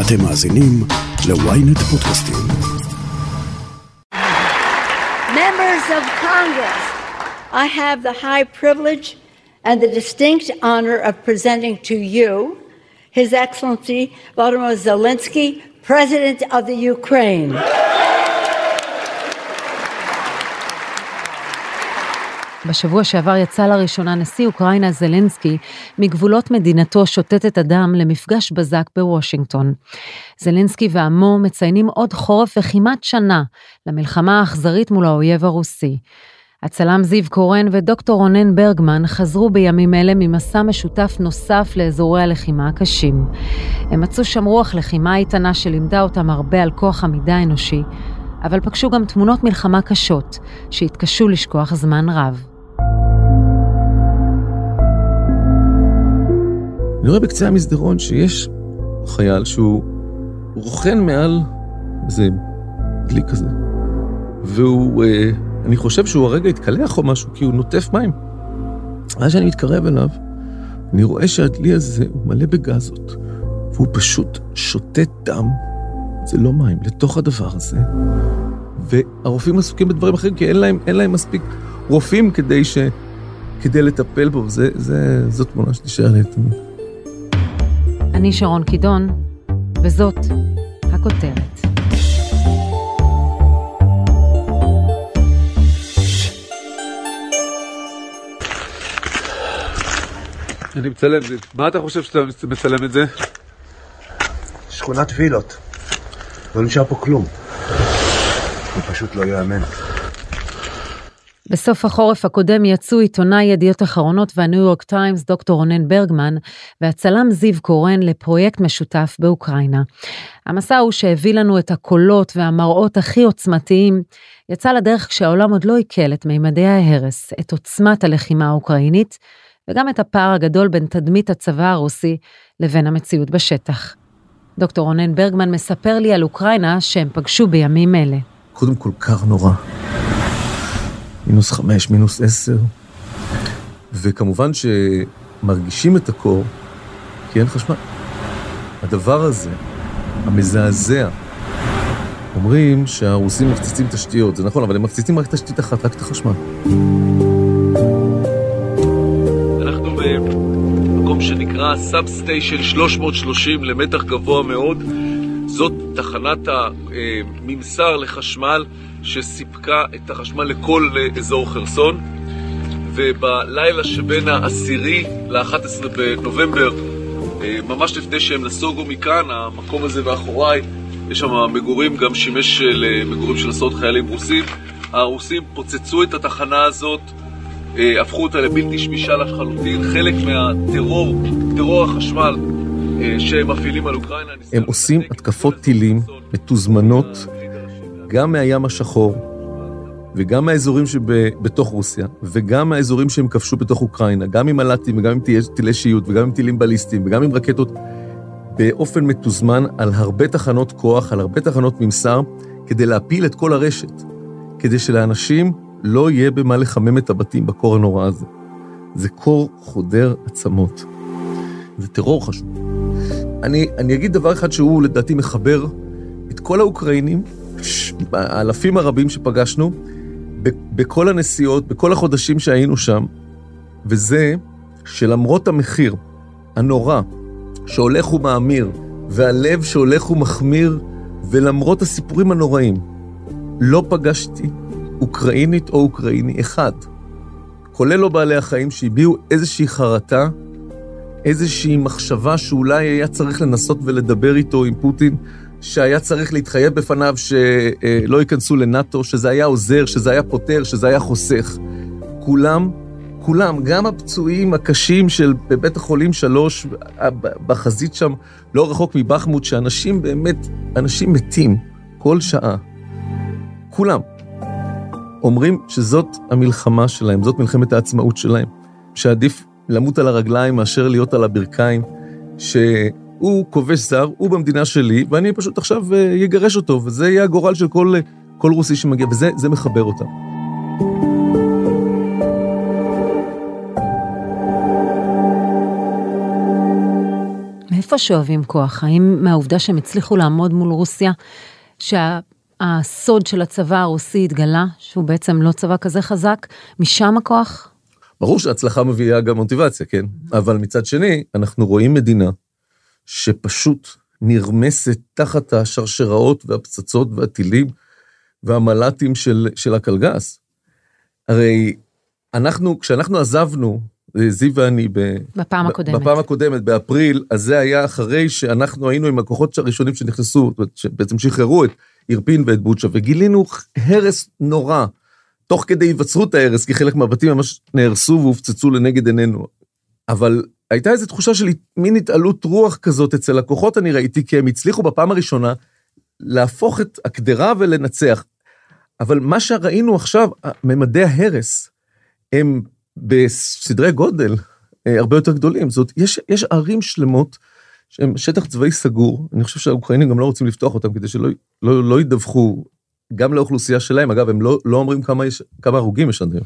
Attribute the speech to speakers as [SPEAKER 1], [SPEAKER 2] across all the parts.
[SPEAKER 1] אתם מאזינים ל-ynet פודקאסטים.
[SPEAKER 2] Members of Congress, I have the high privilege and the distinct honor of presenting to you His Excellency Volodymyr Zelensky, President of the Ukraine.
[SPEAKER 3] בשבוע שעבר יצא לראשונה נשיא אוקראינה זלנסקי מגבולות מדינתו שותתת הדם למפגש בזק בוושינגטון. זלנסקי ועמו מציינים עוד חורף וכמעט שנה למלחמה האכזרית מול האויב הרוסי. הצלם זיו קורן ודוקטור רונן ברגמן חזרו בימים אלה ממסע משותף נוסף לאזורי הלחימה הקשים. הם מצאו שם רוח לחימה איתנה שלימדה אותם הרבה על כוח עמידה אנושי, אבל פגשו גם תמונות מלחמה קשות, שהתקשו לשכוח זמן רב.
[SPEAKER 4] אני רואה בקצה המסדרון שיש חייל שהוא רוכן מעל איזה דלי כזה, והוא, אה, אני חושב שהוא הרגע התקלח או משהו, כי הוא נוטף מים. אז שאני מתקרב אליו, אני רואה שהדלי הזה הוא מלא בגזות, והוא פשוט שותת דם, זה לא מים, לתוך הדבר הזה. והרופאים עסוקים בדברים אחרים, כי אין להם, אין להם מספיק רופאים כדי, ש, כדי לטפל בו, זה, זה, זו תמונה שתישאר לי תמיד.
[SPEAKER 3] אני שרון קידון, וזאת הכותרת.
[SPEAKER 5] אני מצלם, מה אתה חושב שאתה מצלם את זה?
[SPEAKER 6] שכונת וילות. לא נשאר פה כלום. זה פשוט לא ייאמן.
[SPEAKER 3] בסוף החורף הקודם יצאו עיתונאי ידיעות אחרונות והניו יורק טיימס דוקטור רונן ברגמן והצלם זיו קורן לפרויקט משותף באוקראינה. המסע הוא שהביא לנו את הקולות והמראות הכי עוצמתיים, יצא לדרך כשהעולם עוד לא עיכל את מימדי ההרס, את עוצמת הלחימה האוקראינית, וגם את הפער הגדול בין תדמית הצבא הרוסי לבין המציאות בשטח. דוקטור רונן ברגמן מספר לי על אוקראינה שהם פגשו בימים אלה.
[SPEAKER 4] קודם כל קר נורא. מינוס חמש, מינוס עשר. וכמובן שמרגישים את הקור, כי אין חשמל. הדבר הזה, המזעזע, אומרים שהרוסים מפציצים תשתיות, זה נכון, אבל הם מפציצים רק תשתית אחת, רק את החשמל.
[SPEAKER 5] אנחנו במקום שנקרא substation 330 למתח גבוה מאוד. זאת תחנת הממסר לחשמל שסיפקה את החשמל לכל אזור חרסון. ובלילה שבין העשירי ל-11 בנובמבר, ממש לפני שהם נסוגו מכאן, המקום הזה מאחוריי, יש שם מגורים, גם שימש למגורים של עשרות חיילים רוסים. הרוסים פוצצו את התחנה הזאת, הפכו אותה לבלתי שמישה לחלוטין, חלק מהטרור, טרור החשמל שהם מפעילים על אוקראינה.
[SPEAKER 4] הם עושים התקפות טילים מתוזמנות גם מהים השחור וגם מהאזורים שבתוך רוסיה וגם מהאזורים שהם כבשו בתוך אוקראינה, גם עם מל"טים וגם עם טילי שיוט וגם עם טילים בליסטיים וגם עם רקטות באופן מתוזמן על הרבה תחנות כוח, על הרבה תחנות ממסר, כדי להפיל את כל הרשת, כדי שלאנשים לא יהיה במה לחמם את הבתים בקור הנורא הזה. זה קור חודר עצמות. זה טרור חשוב. אני, אני אגיד דבר אחד שהוא לדעתי מחבר את כל האוקראינים, האלפים הרבים שפגשנו, בכל הנסיעות, בכל החודשים שהיינו שם, וזה שלמרות המחיר הנורא שהולך ומאמיר, והלב שהולך ומחמיר, ולמרות הסיפורים הנוראים, לא פגשתי אוקראינית או אוקראיני אחד, כולל לא בעלי החיים שהביעו איזושהי חרטה, איזושהי מחשבה שאולי היה צריך לנסות ולדבר איתו עם פוטין, שהיה צריך להתחייב בפניו שלא ייכנסו לנאט"ו, שזה היה עוזר, שזה היה פותר, שזה היה חוסך. כולם, כולם, גם הפצועים הקשים של בבית החולים שלוש, בחזית שם, לא רחוק מבחמוט, שאנשים באמת, אנשים מתים כל שעה. כולם. אומרים שזאת המלחמה שלהם, זאת מלחמת העצמאות שלהם, שעדיף למות על הרגליים מאשר להיות על הברכיים, שהוא כובש זר, הוא במדינה שלי, ואני פשוט עכשיו אגרש אותו, וזה יהיה הגורל של כל, כל רוסי שמגיע, וזה מחבר אותם.
[SPEAKER 3] מאיפה שואבים כוח? האם מהעובדה שהם הצליחו לעמוד מול רוסיה, שהסוד של הצבא הרוסי התגלה, שהוא בעצם לא צבא כזה חזק, משם הכוח?
[SPEAKER 4] ברור שהצלחה מביאה גם מוטיבציה, כן? אבל מצד שני, אנחנו רואים מדינה שפשוט נרמסת תחת השרשראות והפצצות והטילים והמל"טים של, של הקלגס. הרי אנחנו, כשאנחנו עזבנו, זיו ואני, ב,
[SPEAKER 3] בפעם הקודמת.
[SPEAKER 4] בפעם הקודמת, באפריל, אז זה היה אחרי שאנחנו היינו עם הכוחות הראשונים שנכנסו, שבעצם שחררו את אירפין ואת בוצ'ה, וגילינו הרס נורא, תוך כדי היווצרות ההרס, כי חלק מהבתים ממש נהרסו והופצצו לנגד עינינו. אבל הייתה איזו תחושה של מין התעלות רוח כזאת אצל הכוחות, אני ראיתי, כי הם הצליחו בפעם הראשונה להפוך את הקדרה ולנצח. אבל מה שראינו עכשיו, ממדי ההרס, הם בסדרי גודל אה, הרבה יותר גדולים. זאת, יש, יש ערים שלמות שהם שטח צבאי סגור, אני חושב שהאוקראינים גם לא רוצים לפתוח אותם כדי שלא לא, לא ידווחו גם לאוכלוסייה שלהם, אגב, הם לא, לא אומרים כמה, יש, כמה הרוגים יש עד היום.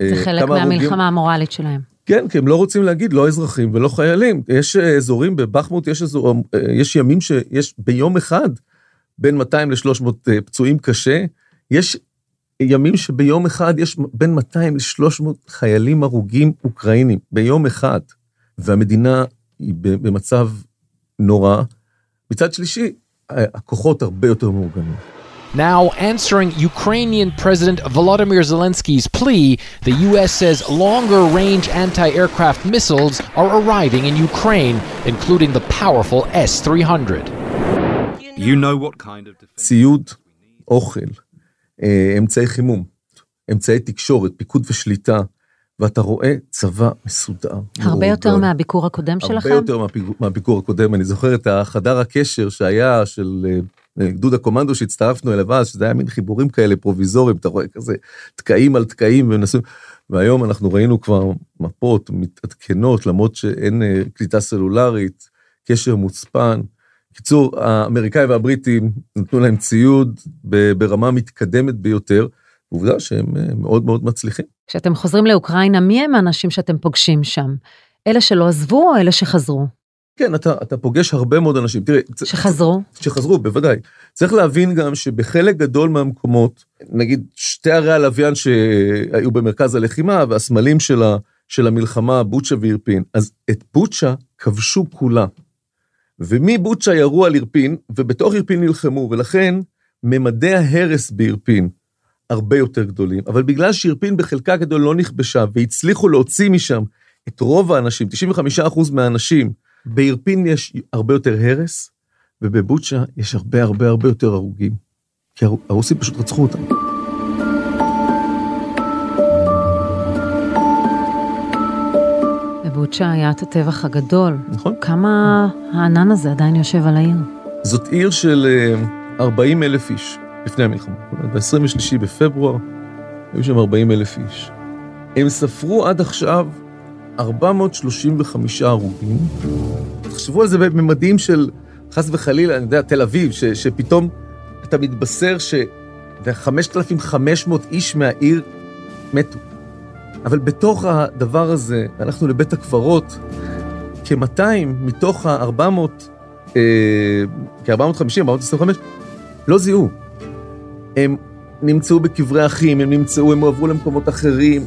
[SPEAKER 3] זה אה, חלק מהמלחמה הרוגים... המורלית שלהם.
[SPEAKER 4] כן, כי הם לא רוצים להגיד לא אזרחים ולא חיילים. יש אה, אזורים בבחמוט, יש, אזור, יש ימים שיש ביום אחד בין 200 ל-300 פצועים קשה, יש ימים שביום אחד יש בין 200 ל-300 חיילים הרוגים אוקראינים, ביום אחד, והמדינה היא במצב נורא. מצד שלישי, הכוחות הרבה יותר מאורגנים.
[SPEAKER 7] Now, answering Ukrainian President Volodymyr Zelensky's plea, the U.S. says longer range anti aircraft missiles are arriving in Ukraine, including the powerful S 300.
[SPEAKER 8] You know what kind of defense.
[SPEAKER 4] ציוד, אוכל, אמצעי חימום, אמצעי תקשורת, פיקוד ושליטה, ואתה רואה צבא מסודר.
[SPEAKER 3] הרבה מאורגן. יותר מהביקור הקודם
[SPEAKER 4] הרבה
[SPEAKER 3] שלכם?
[SPEAKER 4] הרבה יותר מהביקור, מהביקור הקודם, אני זוכר את החדר הקשר שהיה של גדוד הקומנדו שהצטרפנו אליו אז, שזה היה מין חיבורים כאלה פרוביזוריים, אתה רואה כזה תקעים על תקעים ומנסים, והיום אנחנו ראינו כבר מפות מתעדכנות, למרות שאין קליטה סלולרית, קשר מוצפן. קיצור, האמריקאים והבריטים נתנו להם ציוד ברמה מתקדמת ביותר, עובדה שהם מאוד מאוד מצליחים.
[SPEAKER 3] כשאתם חוזרים לאוקראינה, מי הם האנשים שאתם פוגשים שם? אלה שלא עזבו או אלה שחזרו?
[SPEAKER 4] כן, אתה, אתה פוגש הרבה מאוד אנשים. תראה...
[SPEAKER 3] שחזרו?
[SPEAKER 4] שחזרו, בוודאי. צריך להבין גם שבחלק גדול מהמקומות, נגיד שתי ערי הלוויין שהיו במרכז הלחימה והסמלים של, ה, של המלחמה, בוצ'ה ואירפין, אז את בוצ'ה כבשו כולה. ומבוצ'ה ירו על אירפין, ובתוך אירפין נלחמו, ולכן ממדי ההרס באירפין הרבה יותר גדולים. אבל בגלל שאירפין בחלקה גדול לא נכבשה, והצליחו להוציא משם את רוב האנשים, 95% מהאנשים, באירפין יש הרבה יותר הרס, ובבוצ'ה יש הרבה הרבה הרבה יותר הרוגים. כי הרוסים פשוט רצחו אותם.
[SPEAKER 3] בבוצ'ה היה את הטבח הגדול.
[SPEAKER 4] נכון.
[SPEAKER 3] כמה הענן הזה עדיין יושב על העיר?
[SPEAKER 4] זאת עיר של 40 אלף איש לפני המלחמה. ב-23 בפברואר היו שם 40 אלף איש. הם ספרו עד עכשיו 435 הרוגים. תחשבו על זה בממדים של, חס וחלילה, אני יודע, תל אביב, ש, שפתאום אתה מתבשר ש... 5,500 איש מהעיר מתו. אבל בתוך הדבר הזה, הלכנו לבית הקברות, כ-200 מתוך ה-400, אה, כ-450, 425, לא זיהו. הם נמצאו בקברי אחים, הם נמצאו, הם הועברו למקומות אחרים,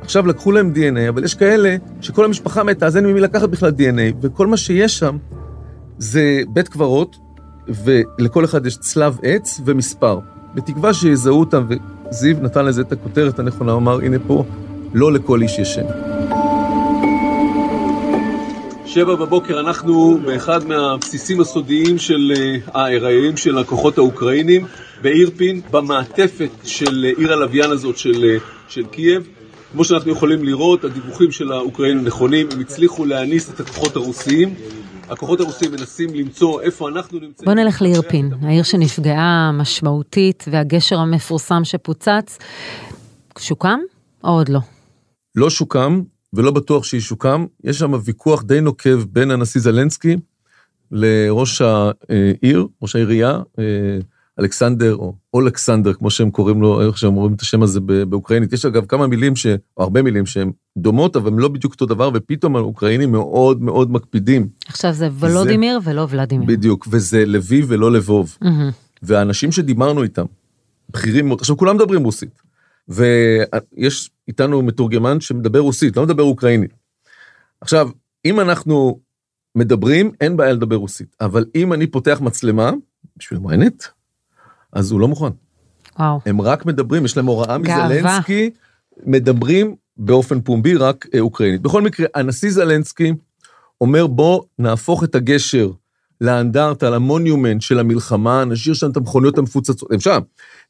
[SPEAKER 4] ועכשיו לקחו להם DNA, אבל יש כאלה שכל המשפחה מתה, אז אין ממי לקחת בכלל DNA, וכל מה שיש שם זה בית קברות, ולכל אחד יש צלב עץ ומספר, בתקווה שיזהו אותם, וזיו נתן לזה את הכותרת הנכונה, הוא אמר, הנה פה, לא לכל איש יש שם.
[SPEAKER 5] שבע בבוקר אנחנו באחד מהבסיסים הסודיים של הארעיים של הכוחות האוקראינים באירפין, במעטפת של עיר הלוויין הזאת של, של קייב. כמו שאנחנו יכולים לראות, הדיווחים של האוקראינים נכונים, הם הצליחו להניס את הכוחות הרוסיים. הכוחות הרוסים מנסים למצוא איפה אנחנו נמצאים.
[SPEAKER 3] בוא נלך לאירפין, העיר שנפגעה משמעותית והגשר המפורסם שפוצץ. שוקם או עוד לא?
[SPEAKER 4] לא שוקם, ולא בטוח שישוקם. יש שם ויכוח די נוקב בין הנשיא זלנסקי לראש העיר, ראש העירייה, אלכסנדר, או אולכסנדר, כמו שהם קוראים לו, איך שהם אומרים את השם הזה באוקראינית. יש אגב כמה מילים, ש, או הרבה מילים שהן דומות, אבל הן לא בדיוק אותו דבר, ופתאום האוקראינים מאוד מאוד מקפידים.
[SPEAKER 3] עכשיו זה וולודימיר ולא ולדימיר.
[SPEAKER 4] בדיוק, וזה לוי ולא לבוב.
[SPEAKER 3] מהמם.
[SPEAKER 4] והאנשים שדיברנו איתם, בכירים מאוד, עכשיו כולם מדברים רוסית. ויש איתנו מתורגמן שמדבר רוסית, לא מדבר אוקראינית. עכשיו, אם אנחנו מדברים, אין בעיה לדבר רוסית, אבל אם אני פותח מצלמה, בשביל ynet, אז הוא לא מוכן.
[SPEAKER 3] וואו.
[SPEAKER 4] הם רק מדברים, יש להם הוראה. מזלנסקי, מדברים באופן פומבי רק אה, אוקראינית. בכל מקרה, הנשיא זלנסקי אומר בוא נהפוך את הגשר לאנדרטה, למוניומנט של המלחמה, נשאיר שם את המכוניות המפוצצות, הם שם,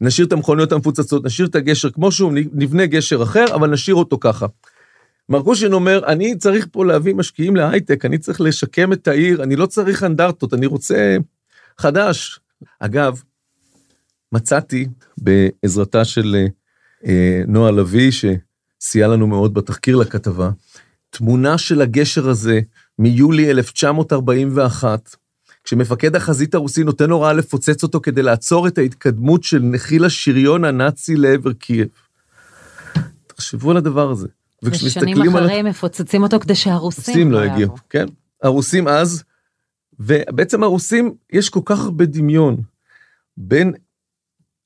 [SPEAKER 4] נשאיר את המכוניות המפוצצות, נשאיר את הגשר כמו שהוא, נבנה גשר אחר, אבל נשאיר אותו ככה. מרקושין אומר, אני צריך פה להביא משקיעים להייטק, אני צריך לשקם את העיר, אני לא צריך אנדרטות, אני רוצה חדש. אגב, מצאתי בעזרתה של אה, אה, נועה לביא, שסייעה לנו מאוד בתחקיר לכתבה, תמונה של הגשר הזה מיולי 1941, כשמפקד החזית הרוסי נותן הוראה לפוצץ אותו כדי לעצור את ההתקדמות של נחיל השריון הנאצי לעבר קייב. תחשבו על הדבר הזה.
[SPEAKER 3] ושנים
[SPEAKER 4] וכשמסתכלים על...
[SPEAKER 3] אחרי מפוצצים אותו כדי שהרוסים
[SPEAKER 4] הרוסים לא
[SPEAKER 3] יעברו.
[SPEAKER 4] הגיעו, כן? הרוסים אז, ובעצם הרוסים, יש כל כך הרבה דמיון בין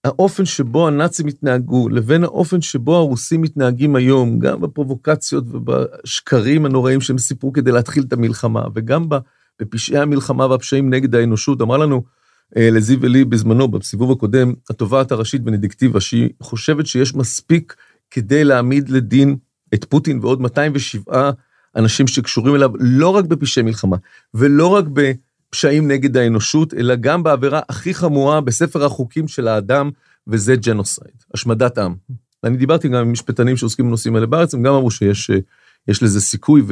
[SPEAKER 4] האופן שבו הנאצים התנהגו לבין האופן שבו הרוסים מתנהגים היום, גם בפרובוקציות ובשקרים הנוראים שהם סיפרו כדי להתחיל את המלחמה, וגם ב- בפשעי המלחמה והפשעים נגד האנושות. אמר לנו אה, לזיו ולי בזמנו, בסיבוב הקודם, התובעת הראשית בנדיקטיבה, שהיא חושבת שיש מספיק כדי להעמיד לדין את פוטין ועוד 207 אנשים שקשורים אליו, לא רק בפשעי מלחמה, ולא רק בפשעים נגד האנושות, אלא גם בעבירה הכי חמורה בספר החוקים של האדם, וזה genocide, השמדת עם. אני דיברתי גם עם משפטנים שעוסקים בנושאים האלה בארץ, הם גם אמרו שיש אה, לזה סיכוי,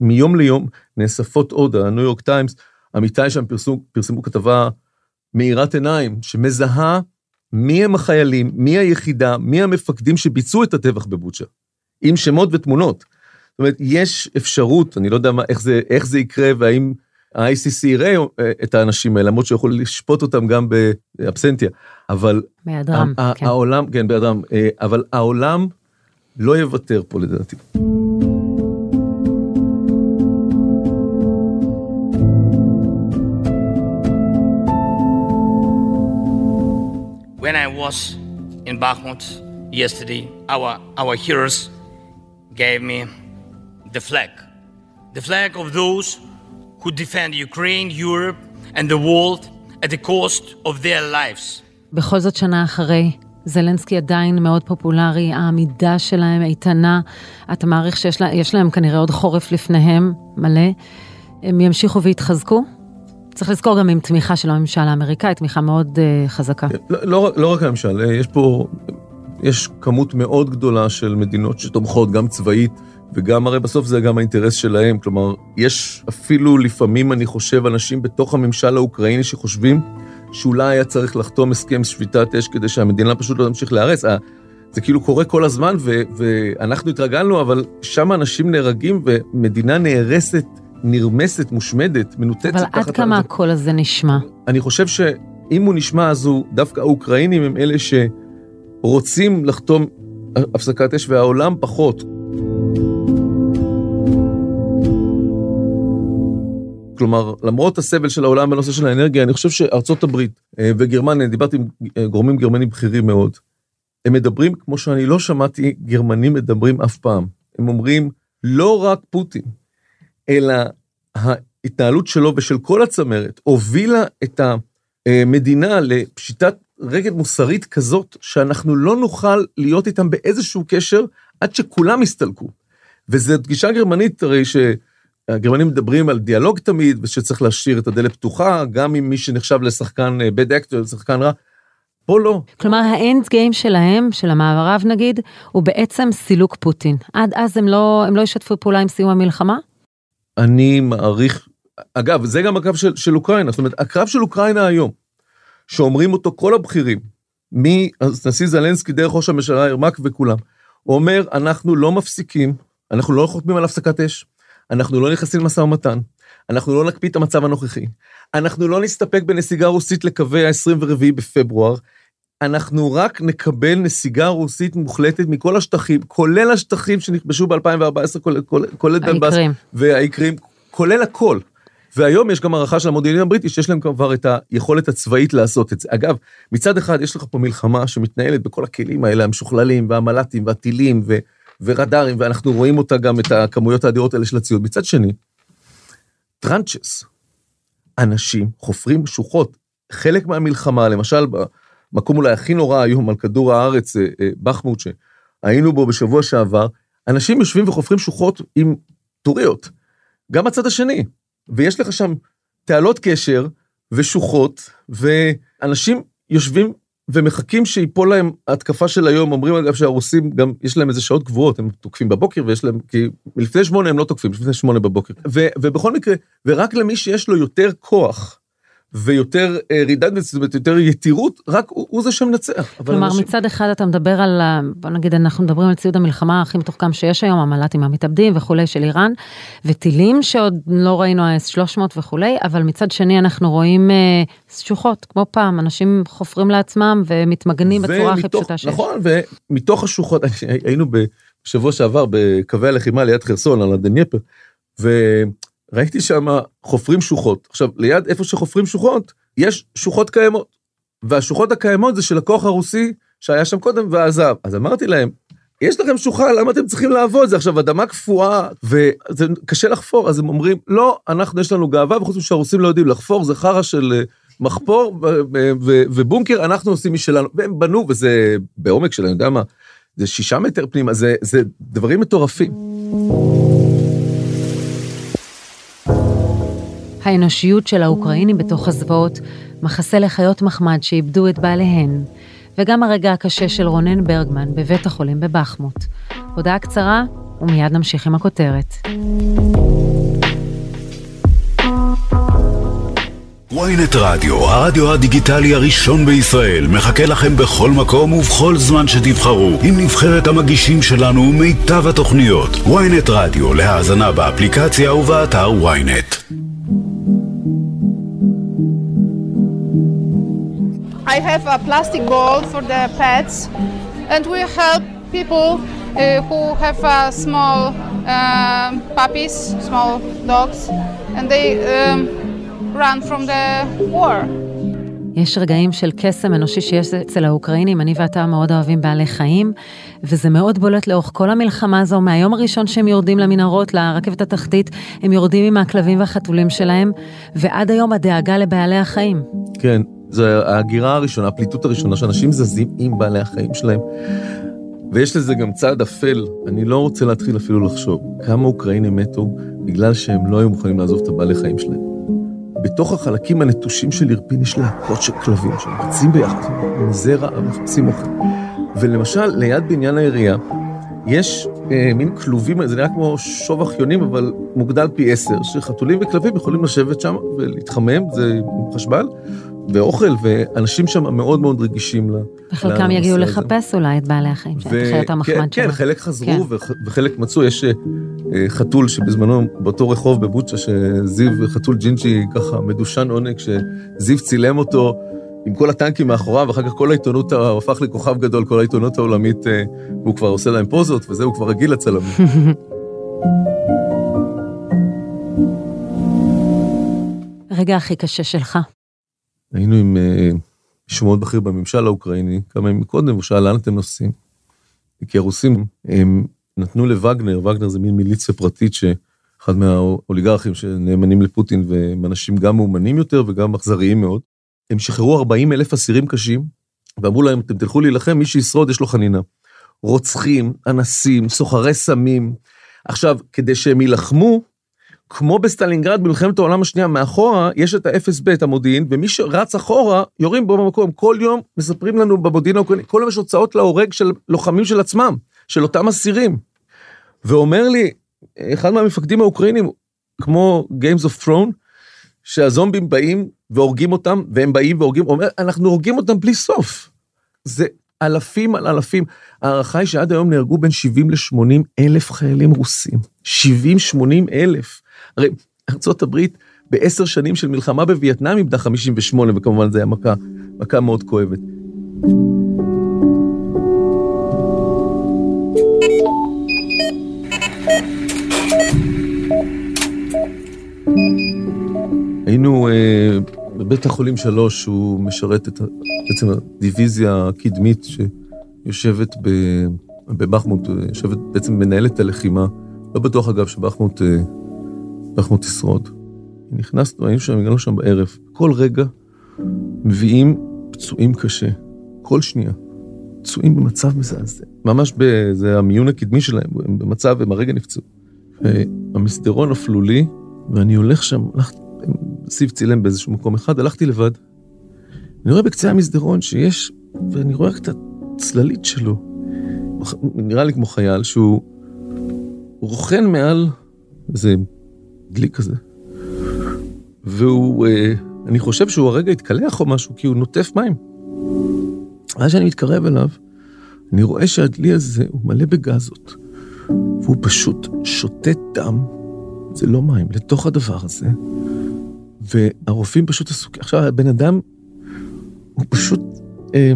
[SPEAKER 4] ומיום ליום נאספות עוד, הניו יורק טיימס, עמיתי שם פרסמו, פרסמו כתבה מאירת עיניים, שמזהה מי הם החיילים, מי היחידה, מי המפקדים שביצעו את הטבח בבוצ'ה, עם שמות ותמונות. זאת אומרת, יש אפשרות, אני לא יודע מה, איך, זה, איך זה יקרה, והאם ה-ICC יראה אה, את האנשים האלה, למרות שהוא יכול לשפוט אותם גם באבסנטיה, אבל...
[SPEAKER 3] בהיעדרם, כן.
[SPEAKER 4] העולם, כן, בהיעדרם, אה, אבל העולם לא יוותר פה לדעתי.
[SPEAKER 9] When I was in Bakhmut yesterday, our, our heroes gave me the flag. The flag of those who defend Ukraine, Europe, and the world at the cost of their lives.
[SPEAKER 3] בכל זאת שנה אחרי, זלנסקי עדיין מאוד פופולרי, העמידה שלהם איתנה. אתה מעריך שיש לה, יש להם כנראה עוד חורף לפניהם, מלא. הם ימשיכו ויתחזקו? צריך לזכור גם עם תמיכה של הממשל האמריקאי, תמיכה מאוד uh, חזקה.
[SPEAKER 4] לא, לא, רק- לא רק הממשל, אה, יש פה, יש כמות מאוד גדולה של מדינות שתומכות גם צבאית, וגם הרי בסוף זה גם האינטרס שלהם, כלומר, יש אפילו לפעמים, אני חושב, אנשים בתוך הממשל האוקראיני שחושבים שאולי היה צריך לחתום הסכם שביתת אש כדי שהמדינה פשוט לא תמשיך להיהרס. ה- זה כאילו קורה כל הזמן, ו- ואנחנו התרגלנו, אבל שם אנשים נהרגים ומדינה נהרסת, נרמסת, מושמדת, מנותצת.
[SPEAKER 3] אבל עד כמה
[SPEAKER 4] ה-
[SPEAKER 3] הקול הזה נשמע?
[SPEAKER 4] אני חושב שאם הוא נשמע, אז הוא, דווקא האוקראינים הם אלה שרוצים לחתום הפסקת אש, והעולם פחות. כלומר, למרות הסבל של העולם בנושא של האנרגיה, אני חושב שארצות הברית אה, וגרמניה, דיברתי עם אה, גורמים גרמנים בכירים מאוד, הם מדברים כמו שאני לא שמעתי גרמנים מדברים אף פעם. הם אומרים, לא רק פוטין, אלא ההתנהלות שלו ושל כל הצמרת הובילה את המדינה לפשיטת רגל מוסרית כזאת, שאנחנו לא נוכל להיות איתם באיזשהו קשר עד שכולם יסתלקו. וזו גישה גרמנית, הרי שהגרמנים מדברים על דיאלוג תמיד, ושצריך להשאיר את הדלת פתוחה, גם עם מי שנחשב לשחקן בד אקטור, לשחקן רע. פה לא.
[SPEAKER 3] כלומר, האנד גיים שלהם, של המערב נגיד, הוא בעצם סילוק פוטין. עד אז הם לא, הם לא ישתפו פעולה עם סיום המלחמה?
[SPEAKER 4] אני מעריך, אגב, זה גם הקרב של, של אוקראינה, זאת אומרת, הקרב של אוקראינה היום, שאומרים אותו כל הבכירים, מנשיא זלנסקי דרך ראש הממשלה ירמק וכולם, הוא אומר, אנחנו לא מפסיקים, אנחנו לא חותמים על הפסקת אש, אנחנו לא נכנסים למשא ומתן, אנחנו לא נקפיא את המצב הנוכחי, אנחנו לא נסתפק בנסיגה רוסית לקווי ה-24 בפברואר, אנחנו רק נקבל נסיגה רוסית מוחלטת מכל השטחים, כולל השטחים שנכבשו ב-2014, כולל, דנבאס. והאיקרים, כולל הכל. והיום יש גם הערכה של המודיעין הבריטי שיש להם כבר את היכולת הצבאית לעשות את זה. אגב, מצד אחד יש לך פה מלחמה שמתנהלת בכל הכלים האלה המשוכללים והמל"טים והטילים ו- ורדארים, ואנחנו רואים אותה גם את הכמויות האדירות האלה של הציוד. מצד שני, טראנצ'ס, אנשים חופרים שוחות. חלק מהמלחמה, למשל במקום אולי הכי נורא היום על כדור הארץ, אה, אה, בחמוד, שהיינו בו בשבוע שעבר, אנשים יושבים וחופרים שוחות עם טוריות. גם הצד השני. ויש לך שם תעלות קשר ושוחות, ואנשים יושבים ומחכים שיפול להם ההתקפה של היום, אומרים אגב שהרוסים גם, יש להם איזה שעות קבועות, הם תוקפים בבוקר ויש להם, כי לפני שמונה הם לא תוקפים, לפני שמונה בבוקר. ו, ובכל מקרה, ורק למי שיש לו יותר כוח, ויותר רידנדנס, זאת אומרת, יותר יתירות, רק הוא, הוא זה שמנצח.
[SPEAKER 3] כלומר,
[SPEAKER 4] אנשים-
[SPEAKER 3] מצד אחד אתה מדבר על, בוא נגיד, אנחנו מדברים על ציוד המלחמה הכי מתוחכם שיש היום, המל"טים המתאבדים וכולי של איראן, וטילים שעוד לא ראינו ה-S300 וכולי, אבל מצד שני אנחנו רואים אה, שוחות, כמו פעם, אנשים חופרים לעצמם ומתמגנים בצורה הכי
[SPEAKER 4] ומתוך-
[SPEAKER 3] פשוטה שיש.
[SPEAKER 4] נכון, ומתוך השוחות, היינו בשבוע שעבר בקווי הלחימה ליד חרסון, על הדנייפר, וראיתי שם חופרים שוחות. עכשיו, ליד איפה שחופרים שוחות, יש שוחות קיימות. והשוחות הקיימות זה של הכוח הרוסי שהיה שם קודם ועזב. אז אמרתי להם, יש לכם שוחה, למה אתם צריכים לעבוד? זה עכשיו אדמה קפואה, וזה קשה לחפור. אז הם אומרים, לא, אנחנו, יש לנו גאווה, וחוץ מזה שהרוסים לא יודעים לחפור, זה חרא של אה, מחפור ו- ובונקר, אנחנו עושים משלנו. והם בנו, וזה בעומק של, אני יודע מה, זה שישה מטר פנימה, זה, זה דברים מטורפים.
[SPEAKER 3] האנושיות של האוקראינים בתוך הזוועות, מחסה לחיות מחמד שאיבדו את בעליהן, וגם הרגע הקשה של רונן ברגמן בבית החולים בבחמוט. הודעה קצרה, ומיד נמשיך עם הכותרת.
[SPEAKER 1] ynet רדיו, הרדיו הדיגיטלי הראשון בישראל, מחכה לכם בכל מקום ובכל זמן שתבחרו, עם נבחרת המגישים שלנו ומיטב התוכניות. ynet רדיו, להאזנה באפליקציה ובאתר ynet.
[SPEAKER 10] I have a plastic bowl for the pets, and we help people uh, who have uh, small um puppies, small dogs, and they um, run from the war.
[SPEAKER 3] יש רגעים של קסם אנושי שיש אצל האוקראינים, אני ואתה מאוד אוהבים בעלי חיים, וזה מאוד בולט לאורך כל המלחמה הזו, מהיום הראשון שהם יורדים למנהרות, לרכבת התחתית, הם יורדים עם הכלבים והחתולים שלהם, ועד היום הדאגה לבעלי החיים.
[SPEAKER 4] כן, זו ההגירה הראשונה, הפליטות הראשונה, שאנשים זזים עם בעלי החיים שלהם. ויש לזה גם צעד אפל, אני לא רוצה להתחיל אפילו לחשוב כמה אוקראינים מתו בגלל שהם לא היו מוכנים לעזוב את הבעלי חיים שלהם. בתוך החלקים הנטושים של אירפין יש להקות של כלבים שרצים ביחד, עם זרע ומחפשים אוכל. ולמשל, ליד בניין העירייה, יש אה, מין כלובים, זה נראה כמו שוב אחיונים, אבל מוגדל פי עשר, שחתולים וכלבים יכולים לשבת שם ולהתחמם, זה עם חשמל, ואוכל, ואנשים שם מאוד מאוד רגישים ל...
[SPEAKER 3] וחלקם
[SPEAKER 4] לנושא
[SPEAKER 3] יגיעו
[SPEAKER 4] הזה.
[SPEAKER 3] לחפש אולי את בעלי החיים שלהם, את חיות המחמד
[SPEAKER 4] כן,
[SPEAKER 3] שלהם.
[SPEAKER 4] כן, חלק חזרו
[SPEAKER 3] כן.
[SPEAKER 4] וח- וחלק מצאו, יש אה, חתול שבזמנו באותו רחוב בבוצ'ה, שזיו, חתול ג'ינג'י ככה מדושן עונג, שזיו צילם אותו עם כל הטנקים מאחוריו, ואחר כך כל העיתונות, הוא הפך לכוכב גדול, כל העיתונות העולמית, אה, והוא כבר עושה להם פוזות, וזהו, הוא כבר רגיל לצלמים.
[SPEAKER 3] רגע הכי קשה שלך.
[SPEAKER 4] היינו עם אה, מישהו מאוד בכיר בממשל האוקראיני, כמה ימים קודם, הוא שאל לאן אתם נוסעים? כי הרוסים, הם נתנו לווגנר, וגנר זה מין מיליציה פרטית שאחד מהאוליגרכים שנאמנים לפוטין, והם אנשים גם מאומנים יותר וגם אכזריים מאוד. הם שחררו 40 אלף אסירים קשים, ואמרו להם, אתם תלכו להילחם, מי שישרוד יש לו חנינה. רוצחים, אנסים, סוחרי סמים. עכשיו, כדי שהם יילחמו, כמו בסטלינגרד במלחמת העולם השנייה, מאחורה יש את ה-FSB, את המודיעין, ומי שרץ אחורה, יורים בו במקום. כל יום מספרים לנו במודיעין האוקראיני, כל יום יש הוצאות להורג של לוחמים של עצמם, של אותם אסירים. ואומר לי, אחד מהמפקדים האוקראינים, כמו Games of Throne, שהזומבים באים והורגים אותם, והם באים והורגים, אומר, אנחנו הורגים אותם בלי סוף. זה אלפים על אלפים. ההערכה היא שעד היום נהרגו בין 70 ל-80 אלף חיילים רוסים. 70-80 אלף. הרי ארצות הברית בעשר שנים של מלחמה בווייטנאם איבדה 58, וכמובן זה היה מכה, מכה מאוד כואבת. היינו אה, בבית החולים שלוש, שהוא משרת את בעצם הדיוויזיה הקדמית שיושבת בבחמוט, יושבת, בעצם מנהלת הלחימה. לא בטוח אגב שבחמוט בחמוט ישרוד. נכנסנו, היינו שם, הגענו שם בערב. כל רגע מביאים פצועים קשה, כל שנייה. פצועים במצב מזעזע. ממש זה המיון הקדמי שלהם, הם במצב, הם הרגע נפצעו. המסדרון אפלולי, ואני הולך שם, הלכתי, סיב צילם באיזשהו מקום אחד, הלכתי לבד. אני רואה בקצה המסדרון שיש, ואני רואה רק את הצללית שלו. נראה לי כמו חייל שהוא רוכן מעל איזה דלי כזה. והוא, אה, אני חושב שהוא הרגע התקלח או משהו, כי הוא נוטף מים. ואז שאני מתקרב אליו, אני רואה שהדלי הזה הוא מלא בגזות, והוא פשוט שותת דם, זה לא מים, לתוך הדבר הזה, והרופאים פשוט עסוקים. עכשיו, הבן אדם, הוא פשוט, אה,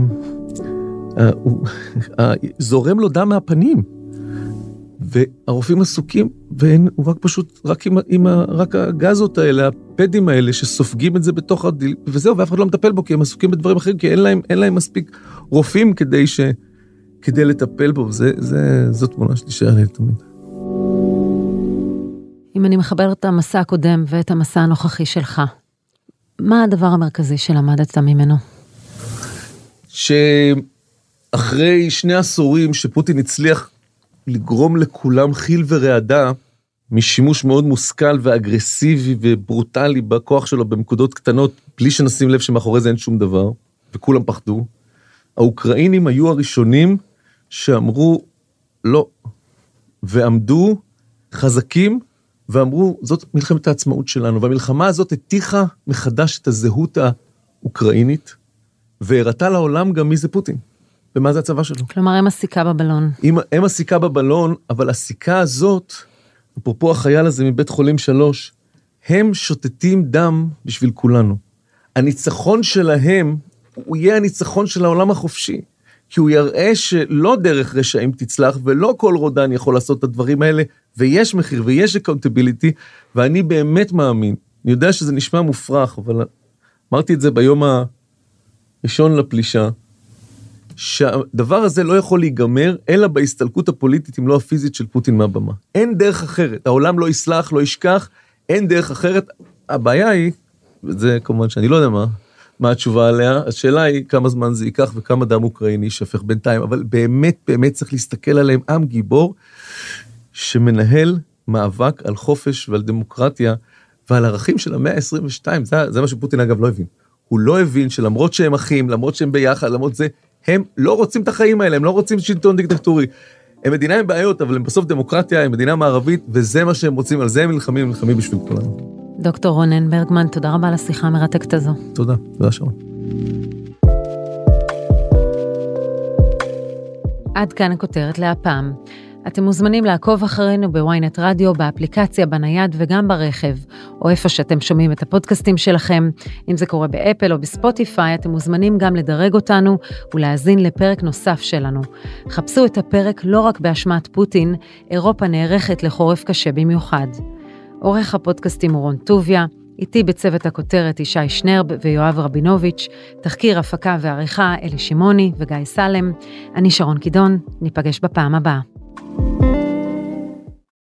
[SPEAKER 4] אה, הוא, אה, זורם לו דם מהפנים. והרופאים עסוקים, והוא רק פשוט, רק עם, עם ה, רק הגזות האלה, הפדים האלה, שסופגים את זה בתוך הדיל, וזהו, ואף אחד לא מטפל בו, כי הם עסוקים בדברים אחרים, כי אין להם, אין להם מספיק רופאים כדי, ש, כדי לטפל בו, וזה, זה, זו תמונה שתישאר לי תמיד.
[SPEAKER 3] אם אני מחברת את המסע הקודם ואת המסע הנוכחי שלך, מה הדבר המרכזי שלמדת ממנו?
[SPEAKER 4] שאחרי שני עשורים שפוטין הצליח לגרום לכולם חיל ורעדה משימוש מאוד מושכל ואגרסיבי וברוטלי בכוח שלו בנקודות קטנות, בלי שנשים לב שמאחורי זה אין שום דבר, וכולם פחדו. האוקראינים היו הראשונים שאמרו לא, ועמדו חזקים ואמרו, זאת מלחמת העצמאות שלנו, והמלחמה הזאת הטיחה מחדש את הזהות האוקראינית, והראתה לעולם גם מי זה פוטין. ומה זה הצבא שלו.
[SPEAKER 3] כלומר, הם הסיכה בבלון.
[SPEAKER 4] הם, הם הסיכה בבלון, אבל הסיכה הזאת, אפרופו החייל הזה מבית חולים שלוש, הם שותתים דם בשביל כולנו. הניצחון שלהם, הוא יהיה הניצחון של העולם החופשי. כי הוא יראה שלא דרך רשעים תצלח, ולא כל רודן יכול לעשות את הדברים האלה, ויש מחיר ויש accountability, ואני באמת מאמין. אני יודע שזה נשמע מופרך, אבל אמרתי את זה ביום הראשון לפלישה, שהדבר הזה לא יכול להיגמר אלא בהסתלקות הפוליטית, אם לא הפיזית, של פוטין מהבמה. אין דרך אחרת, העולם לא יסלח, לא ישכח, אין דרך אחרת. הבעיה היא, וזה כמובן שאני לא יודע מה, מה התשובה עליה, השאלה היא כמה זמן זה ייקח וכמה דם אוקראיני יישפך בינתיים, אבל באמת באמת צריך להסתכל עליהם עם גיבור, שמנהל מאבק על חופש ועל דמוקרטיה ועל ערכים של המאה ה-22, זה, זה מה שפוטין אגב לא הבין. הוא לא הבין שלמרות שהם אחים, למרות שהם ביחד, למרות זה, הם לא רוצים את החיים האלה, הם לא רוצים שלטון דיקטטורי. הם מדינה עם בעיות, אבל הם בסוף דמוקרטיה, הם מדינה מערבית, וזה מה שהם רוצים, על זה הם נלחמים, נלחמים בשביל כולנו.
[SPEAKER 3] דוקטור רונן ברגמן, תודה רבה על השיחה המרתקת הזו.
[SPEAKER 4] תודה, תודה שרון.
[SPEAKER 3] עד כאן הכותרת להפעם. אתם מוזמנים לעקוב אחרינו בוויינט רדיו, באפליקציה, בנייד וגם ברכב, או איפה שאתם שומעים את הפודקאסטים שלכם. אם זה קורה באפל או בספוטיפיי, אתם מוזמנים גם לדרג אותנו ולהאזין לפרק נוסף שלנו. חפשו את הפרק לא רק באשמת פוטין, אירופה נערכת לחורף קשה במיוחד. עורך הפודקאסטים הוא רון טוביה, איתי בצוות הכותרת ישי שנרב ויואב רבינוביץ', תחקיר הפקה ועריכה אלי שמעוני וגיא סלם. אני שרון קידון, ניפגש בפעם הבאה.